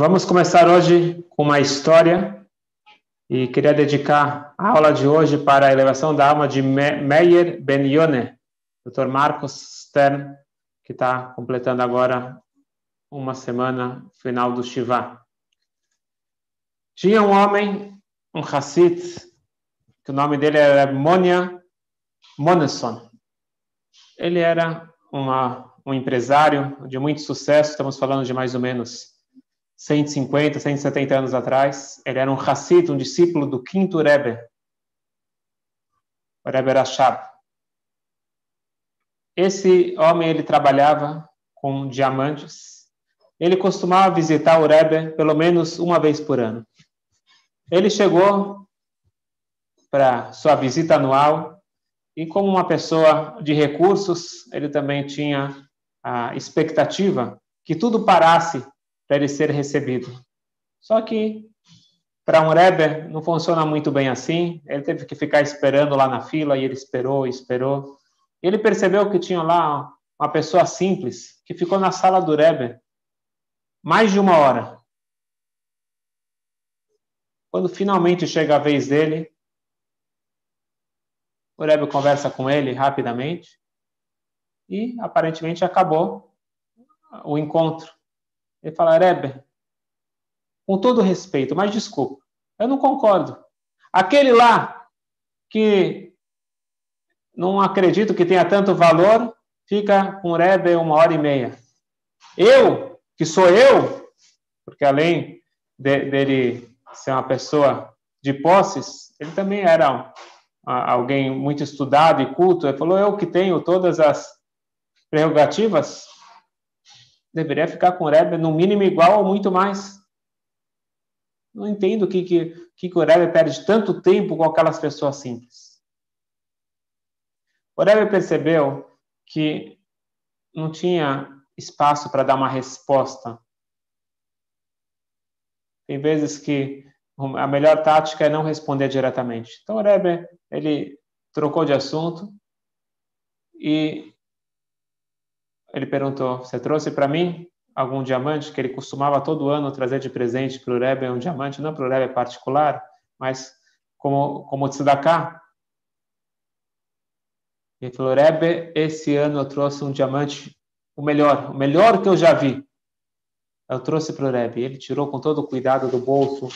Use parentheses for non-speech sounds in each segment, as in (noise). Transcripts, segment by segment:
Vamos começar hoje com uma história e queria dedicar a aula de hoje para a elevação da alma de Meyer Ben Yoneh, Dr. Marcos Stern, que está completando agora uma semana final do Shiva. Tinha um homem, um Hassid, que o nome dele era Monia Moneson. Ele era uma, um empresário de muito sucesso, estamos falando de mais ou menos 150, 170 anos atrás. Ele era um Hassid, um discípulo do quinto Rebbe, o Rebbe Rashab. Esse homem, ele trabalhava com diamantes. Ele costumava visitar o Rebbe pelo menos uma vez por ano. Ele chegou para sua visita anual e como uma pessoa de recursos, ele também tinha a expectativa que tudo parasse para ele ser recebido. Só que para um Rebbe não funciona muito bem assim. Ele teve que ficar esperando lá na fila e ele esperou, esperou. Ele percebeu que tinha lá uma pessoa simples que ficou na sala do Rebbe mais de uma hora. Quando finalmente chega a vez dele, o Rebbe conversa com ele rapidamente e aparentemente acabou o encontro. Ele fala, Rebbe, com todo respeito, mas desculpa, eu não concordo. Aquele lá que não acredito que tenha tanto valor, fica com o Rebbe uma hora e meia. Eu, que sou eu, porque além de, dele ser uma pessoa de posses, ele também era um, alguém muito estudado e culto. Ele falou: Eu que tenho todas as prerrogativas, deveria ficar com o Rebbe no mínimo igual ou muito mais. Não entendo o que, que, que o Rebbe perde tanto tempo com aquelas pessoas simples. O Rebbe percebeu que não tinha espaço para dar uma resposta. Tem vezes que a melhor tática é não responder diretamente. Então o Rebbe, ele trocou de assunto e ele perguntou: Você trouxe para mim algum diamante que ele costumava todo ano trazer de presente para o Rebbe? Um diamante, não para o Rebbe particular, mas como, como tzedakah. Ele falou: Rebbe, esse ano eu trouxe um diamante, o melhor, o melhor que eu já vi. Eu trouxe para o Rebbe. Ele tirou com todo o cuidado do bolso,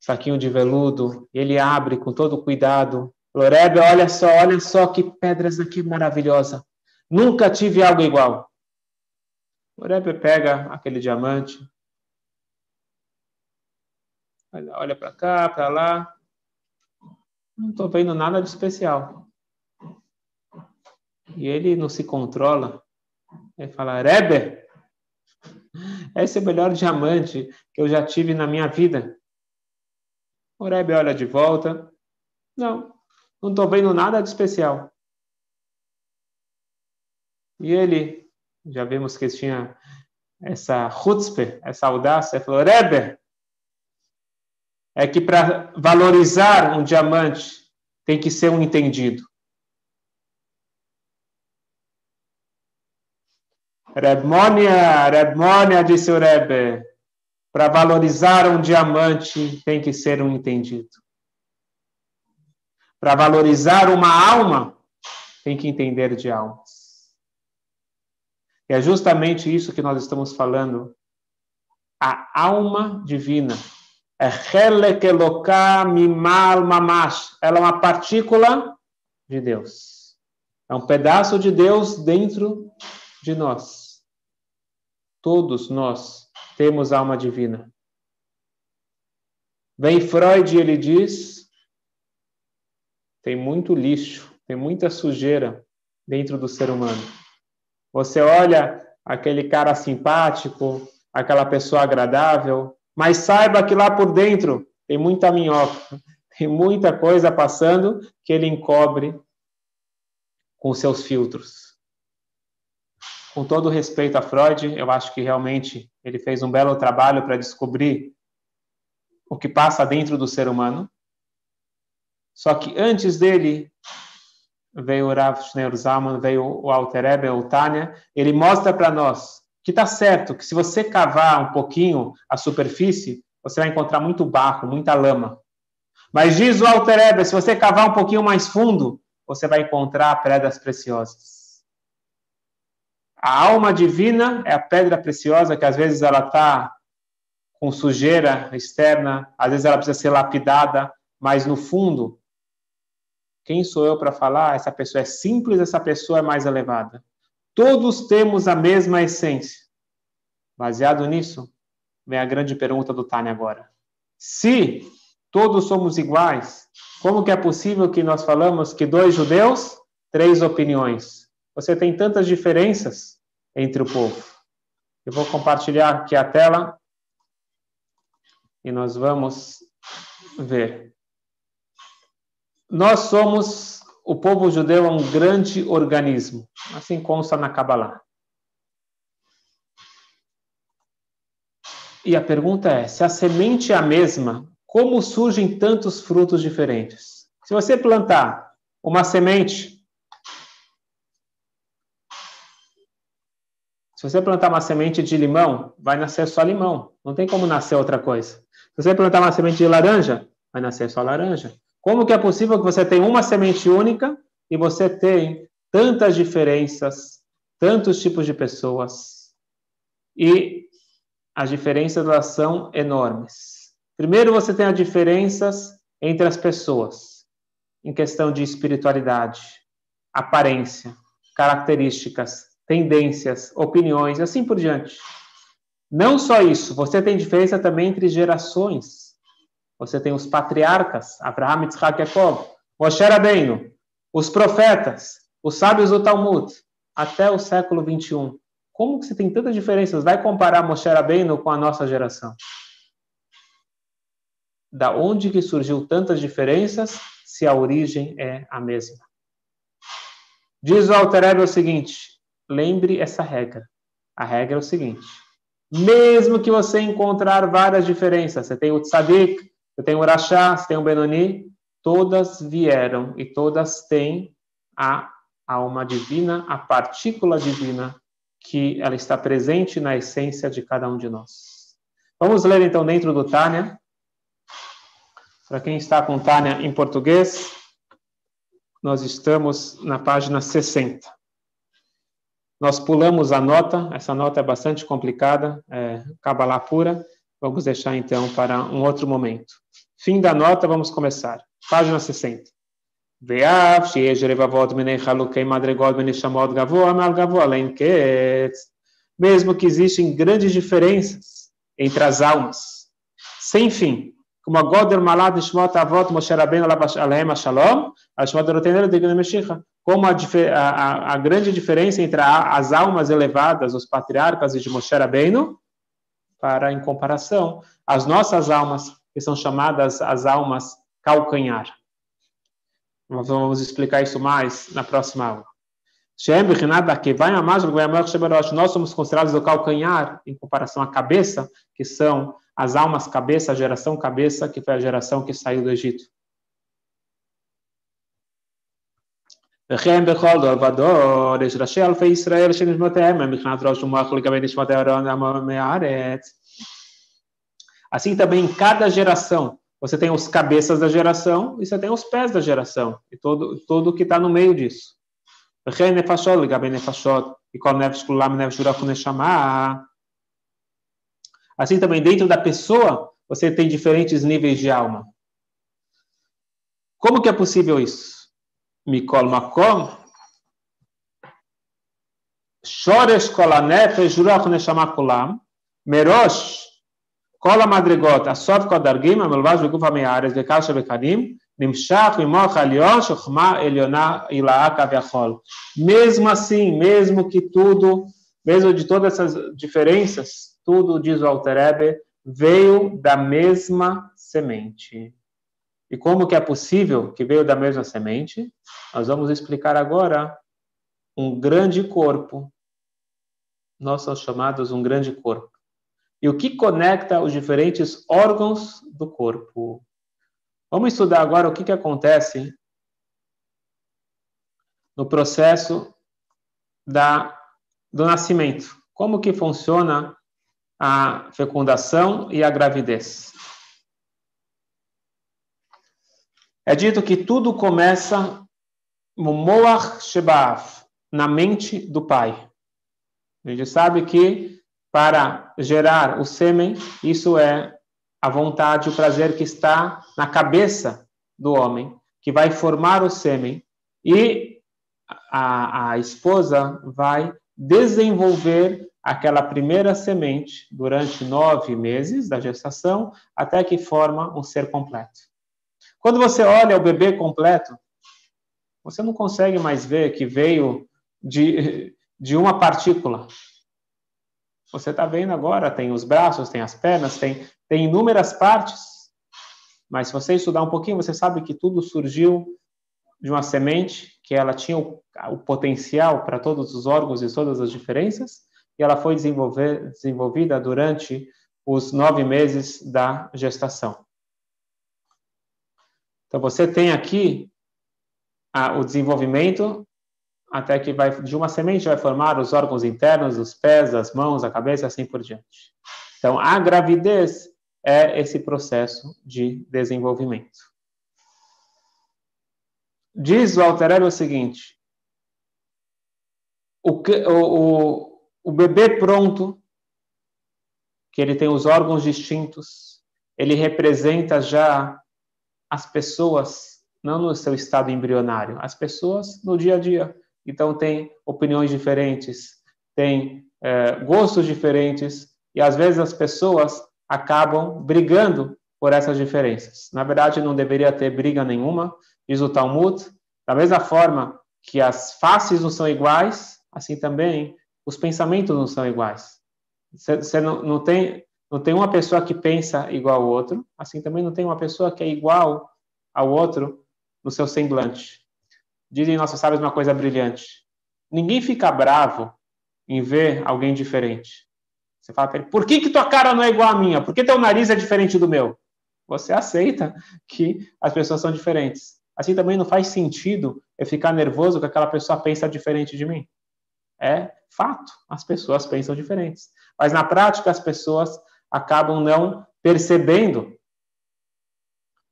saquinho de veludo, ele abre com todo cuidado. Falou, Rebbe, olha só, olha só que pedras aqui maravilhosa. Nunca tive algo igual. O Rebbe pega aquele diamante, olha para cá, para lá. Não estou vendo nada de especial. E ele não se controla. Ele fala: Rebbe, esse é o melhor diamante que eu já tive na minha vida. O Rebbe olha de volta. Não, não estou vendo nada de especial. E ele, já vimos que tinha essa chutzpe, essa audácia, falou, Rebbe, é que para valorizar um diamante tem que ser um entendido. Rebmônia, Rebmônia, disse o Rebbe, para valorizar um diamante tem que ser um entendido. Para valorizar uma alma, tem que entender de almas. É justamente isso que nós estamos falando. A alma divina. É mamash. Ela é uma partícula de Deus. É um pedaço de Deus dentro de nós. Todos nós temos alma divina. Vem Freud ele diz: tem muito lixo, tem muita sujeira dentro do ser humano. Você olha aquele cara simpático, aquela pessoa agradável, mas saiba que lá por dentro tem muita minhoca, (laughs) tem muita coisa passando que ele encobre com seus filtros. Com todo respeito a Freud, eu acho que realmente ele fez um belo trabalho para descobrir o que passa dentro do ser humano. Só que antes dele, veio o Rav Schneur Zalman, veio o Alter Ebe, o Tânia, ele mostra para nós que está certo, que se você cavar um pouquinho a superfície, você vai encontrar muito barro, muita lama. Mas diz o Alter Ebe, se você cavar um pouquinho mais fundo, você vai encontrar pedras preciosas. A alma divina é a pedra preciosa que às vezes ela está com sujeira externa, às vezes ela precisa ser lapidada, mas no fundo, quem sou eu para falar? Essa pessoa é simples, essa pessoa é mais elevada. Todos temos a mesma essência. Baseado nisso, vem a grande pergunta do Tânia agora. Se todos somos iguais, como que é possível que nós falamos que dois judeus, três opiniões? Você tem tantas diferenças entre o povo. Eu vou compartilhar aqui a tela e nós vamos ver. Nós somos o povo judeu é um grande organismo, assim consta na Kabbalah. E a pergunta é: se a semente é a mesma, como surgem tantos frutos diferentes? Se você plantar uma semente, se você plantar uma semente de limão, vai nascer só limão, não tem como nascer outra coisa. Se você plantar uma semente de laranja, vai nascer só laranja. Como que é possível que você tenha uma semente única e você tem tantas diferenças, tantos tipos de pessoas? E as diferenças elas são enormes. Primeiro você tem as diferenças entre as pessoas, em questão de espiritualidade, aparência, características, tendências, opiniões, assim por diante. Não só isso, você tem diferença também entre gerações. Você tem os patriarcas, Abraham, Yitzhak, Jacob, Moshe Rabbeinu, os profetas, os sábios do Talmud, até o século 21. Como que você tem tantas diferenças? Vai comparar Moshe Rabbeinu com a nossa geração? Da onde que surgiu tantas diferenças se a origem é a mesma? Diz o Alter o seguinte, lembre essa regra. A regra é o seguinte, mesmo que você encontrar várias diferenças, você tem o tzadik, você tem o Urachá, você tem o Benoni, todas vieram e todas têm a alma divina, a partícula divina, que ela está presente na essência de cada um de nós. Vamos ler então dentro do Tânia. Para quem está com Tânia em português, nós estamos na página 60. Nós pulamos a nota, essa nota é bastante complicada, é Kabbalah pura, Vamos deixar então para um outro momento. Fim da nota, vamos começar. Página 60. Mesmo que existem grandes diferenças entre as almas, sem fim, como a Goder Malad Shmot Avot Moshe Rabbeinu Alehem Shalom, a Shmot Rotenero de Meshicha, como a, a, a, grande diferença entre a, as almas elevadas, os patriarcas de Moshe Rabbeinu, para, em comparação, as nossas almas, que são chamadas as almas calcanhar. Nós vamos explicar isso mais na próxima aula. Nós somos considerados o calcanhar em comparação à cabeça, que são as almas cabeça, a geração cabeça, que foi a geração que saiu do Egito. וכן בכל דור ודור יש ראשי אלפי ישראל שנשמותיהם הם מבחינת ראש ומוח לגבי נשמות הארון מהארץ. Assim também em cada geração, você tem os cabeças da geração e você tem os pés da geração, e todo, todo que está no meio disso. Assim também dentro da pessoa, você tem diferentes níveis de alma. Como que é possível isso? מכל מקום, שורש כל הנפש, רוח נשמה כולם, מראש כל המדרגות, הסוף כל הדרגים, המלבש בגוף עמי הארץ, וקל שבקנים, נמשך ממוח העליון, שחוכמה עליונה הילאה כביכול. Mesmo assim, mesmo que tudo, mesmo de todas essas diferenças, tudo, diz o Alter Ebe, veio da mesma semente. E como que é possível que veio da mesma semente? Nós vamos explicar agora um grande corpo. Nós somos chamados um grande corpo. E o que conecta os diferentes órgãos do corpo? Vamos estudar agora o que, que acontece no processo da, do nascimento. Como que funciona a fecundação e a gravidez? É dito que tudo começa no Moach Shebav, na mente do pai. A gente sabe que para gerar o sêmen, isso é a vontade, o prazer que está na cabeça do homem, que vai formar o sêmen, e a, a esposa vai desenvolver aquela primeira semente durante nove meses da gestação, até que forma um ser completo. Quando você olha o bebê completo, você não consegue mais ver que veio de, de uma partícula. Você está vendo agora, tem os braços, tem as pernas, tem, tem inúmeras partes. Mas se você estudar um pouquinho, você sabe que tudo surgiu de uma semente, que ela tinha o, o potencial para todos os órgãos e todas as diferenças, e ela foi desenvolvida durante os nove meses da gestação. Então, você tem aqui a, o desenvolvimento até que vai de uma semente vai formar os órgãos internos, os pés, as mãos, a cabeça, assim por diante. Então, a gravidez é esse processo de desenvolvimento. Diz o Alterero o seguinte: o, o, o bebê pronto, que ele tem os órgãos distintos, ele representa já as pessoas, não no seu estado embrionário, as pessoas no dia a dia. Então, tem opiniões diferentes, tem é, gostos diferentes, e às vezes as pessoas acabam brigando por essas diferenças. Na verdade, não deveria ter briga nenhuma, diz o Talmud. Da mesma forma que as faces não são iguais, assim também os pensamentos não são iguais. Você não, não, tem, não tem uma pessoa que pensa igual ao outro, assim também não tem uma pessoa que é igual ao outro no seu semblante. Dizem nossos sábios uma coisa brilhante. Ninguém fica bravo em ver alguém diferente. Você fala para ele, por que, que tua cara não é igual à minha? Por que teu nariz é diferente do meu? Você aceita que as pessoas são diferentes. Assim também não faz sentido eu ficar nervoso que aquela pessoa pensa diferente de mim. É fato, as pessoas pensam diferentes. Mas na prática as pessoas acabam não percebendo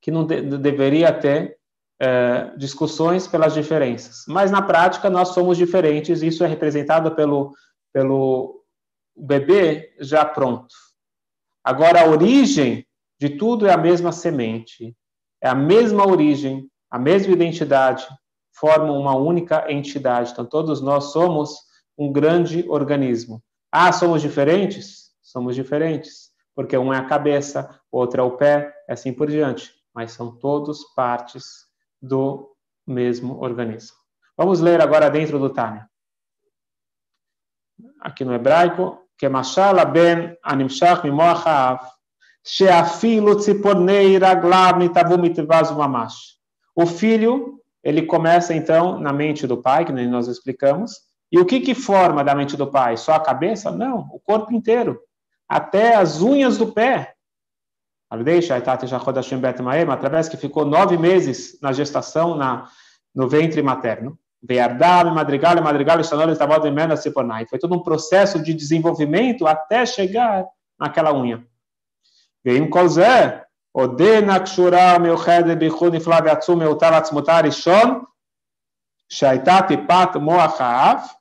que não de deveria ter é, discussões pelas diferenças. Mas na prática nós somos diferentes, isso é representado pelo, pelo bebê já pronto. Agora a origem de tudo é a mesma semente, é a mesma origem, a mesma identidade, formam uma única entidade. Então todos nós somos um grande organismo. Ah, somos diferentes? Somos diferentes, porque um é a cabeça, outro é o pé, assim por diante. Mas são todos partes do mesmo organismo. Vamos ler agora dentro do Tânia. Aqui no hebraico, que mashala ben animshach mimoach ha'av, sheafilu tzipornei raglav nitavu mamash. O filho, ele começa então na mente do pai, que nós explicamos, e o que que forma da mente do pai? Só a cabeça? Não, o corpo inteiro, até as unhas do pé. Através que ficou nove meses na gestação, na, no ventre materno. madrigal, madrigal, Foi todo um processo de desenvolvimento até chegar naquela unha. Veio um colzé. Odena kshura meuched bichud niflav yatsum eutav atzmutar ishon shaitati pat moach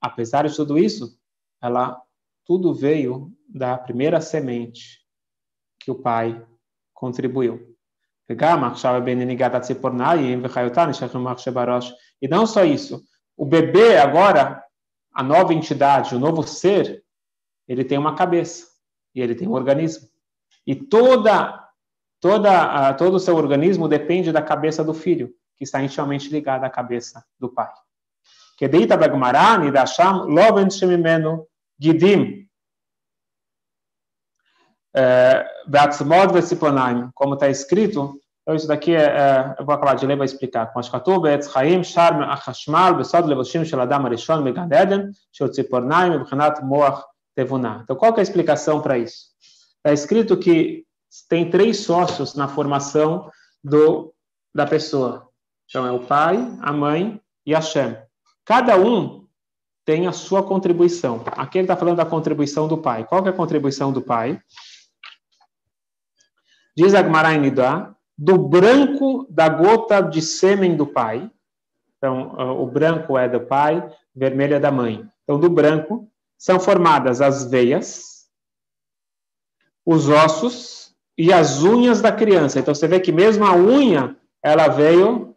apesar de tudo isso, ela tudo veio da primeira semente que o pai contribuiu. E não só isso, o bebê agora, a nova entidade, o novo ser, ele tem uma cabeça e ele tem um organismo. E toda, toda, todo o seu organismo depende da cabeça do filho, que está intimamente ligada à cabeça do pai. Que deita da sham loven shemimeno gidim Beatzmod Vesiponaim, como está escrito, então isso daqui é, é, eu vou acabar de ler, vou explicar. Com Ashkatu, Beetz Chaim, Sharm Achashmal, Besod Levoshim Shel Adam Arishon, Megan Eden, Shel Tzipornaim, Bchanat Moach Tevunah. Então qual é a explicação para isso? Está escrito que tem três sócios na formação do, da pessoa. Então é o pai, a mãe e a Shem. Cada um tem a sua contribuição. Aqui ele está falando da contribuição do pai. Qual é a contribuição do pai? Diz Agmará em Nidá, do branco da gota de sêmen do pai. Então, o branco é do pai, vermelho é da mãe. Então, do branco são formadas as veias, os ossos e as unhas da criança. Então, você vê que mesmo a unha, ela veio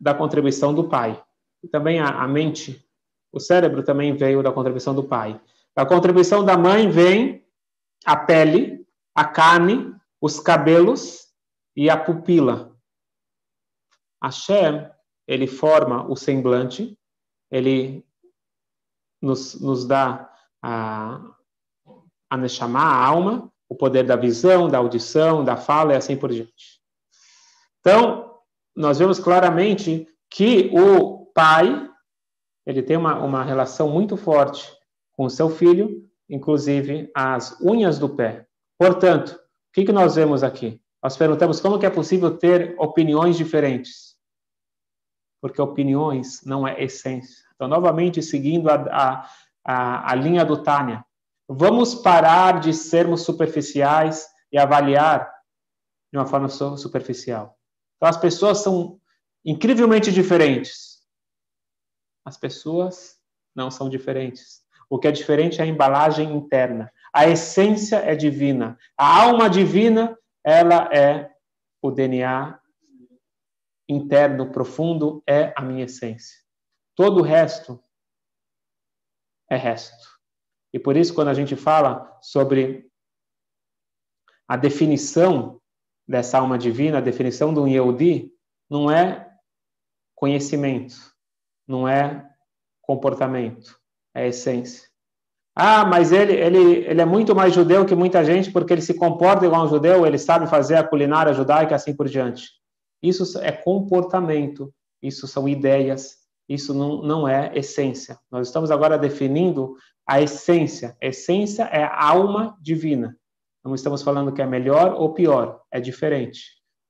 da contribuição do pai. Também a, a mente, o cérebro também veio da contribuição do pai. A contribuição da mãe vem a pele, a carne, os cabelos e a pupila. Hashem, ele forma o semblante, ele nos, nos dá a, a a alma, o poder da visão, da audição, da fala e assim por diante. Então, nós vemos claramente que o pai, ele tem uma, uma relação muito forte com o seu filho, inclusive as unhas do pé. Portanto, o que, que nós vemos aqui? Nós perguntamos como que é possível ter opiniões diferentes. Porque opiniões não é essência. Então, novamente, seguindo a, a, a, linha do Tânia, vamos parar de sermos superficiais e avaliar de uma forma superficial. Então, as pessoas são incrivelmente diferentes. As pessoas não são diferentes. O que é diferente é a embalagem interna. A essência é divina. A alma divina ela é o DNA interno profundo, é a minha essência. Todo o resto é resto. E por isso, quando a gente fala sobre a definição dessa alma divina, a definição do Yehudi, não é conhecimento, não é comportamento, é essência. Ah, mas ele, ele, ele é muito mais judeu que muita gente porque ele se comporta igual um judeu, ele sabe fazer a culinária judaica assim por diante. Isso é comportamento, isso são ideias, isso não, não é essência. Nós estamos agora definindo a essência. Essência é a alma divina. Não estamos falando que é melhor ou pior, é diferente.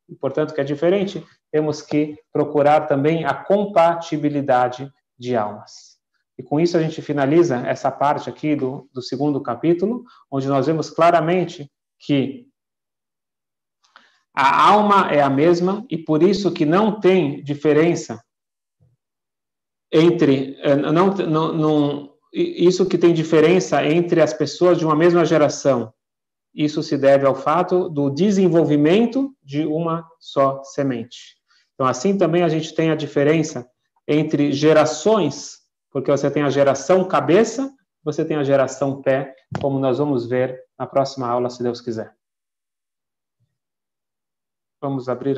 E, portanto, que é diferente, temos que procurar também a compatibilidade de almas. E com isso a gente finaliza essa parte aqui do, do segundo capítulo, onde nós vemos claramente que a alma é a mesma e por isso que não tem diferença entre eh, não, não, não isso que tem diferença entre as pessoas de uma mesma geração. Isso se deve ao fato do desenvolvimento de uma só semente. Então, assim também a gente tem a diferença entre gerações porque você tem a geração cabeça, você tem a geração pé, como nós vamos ver na próxima aula, se Deus quiser. Vamos abrir agora.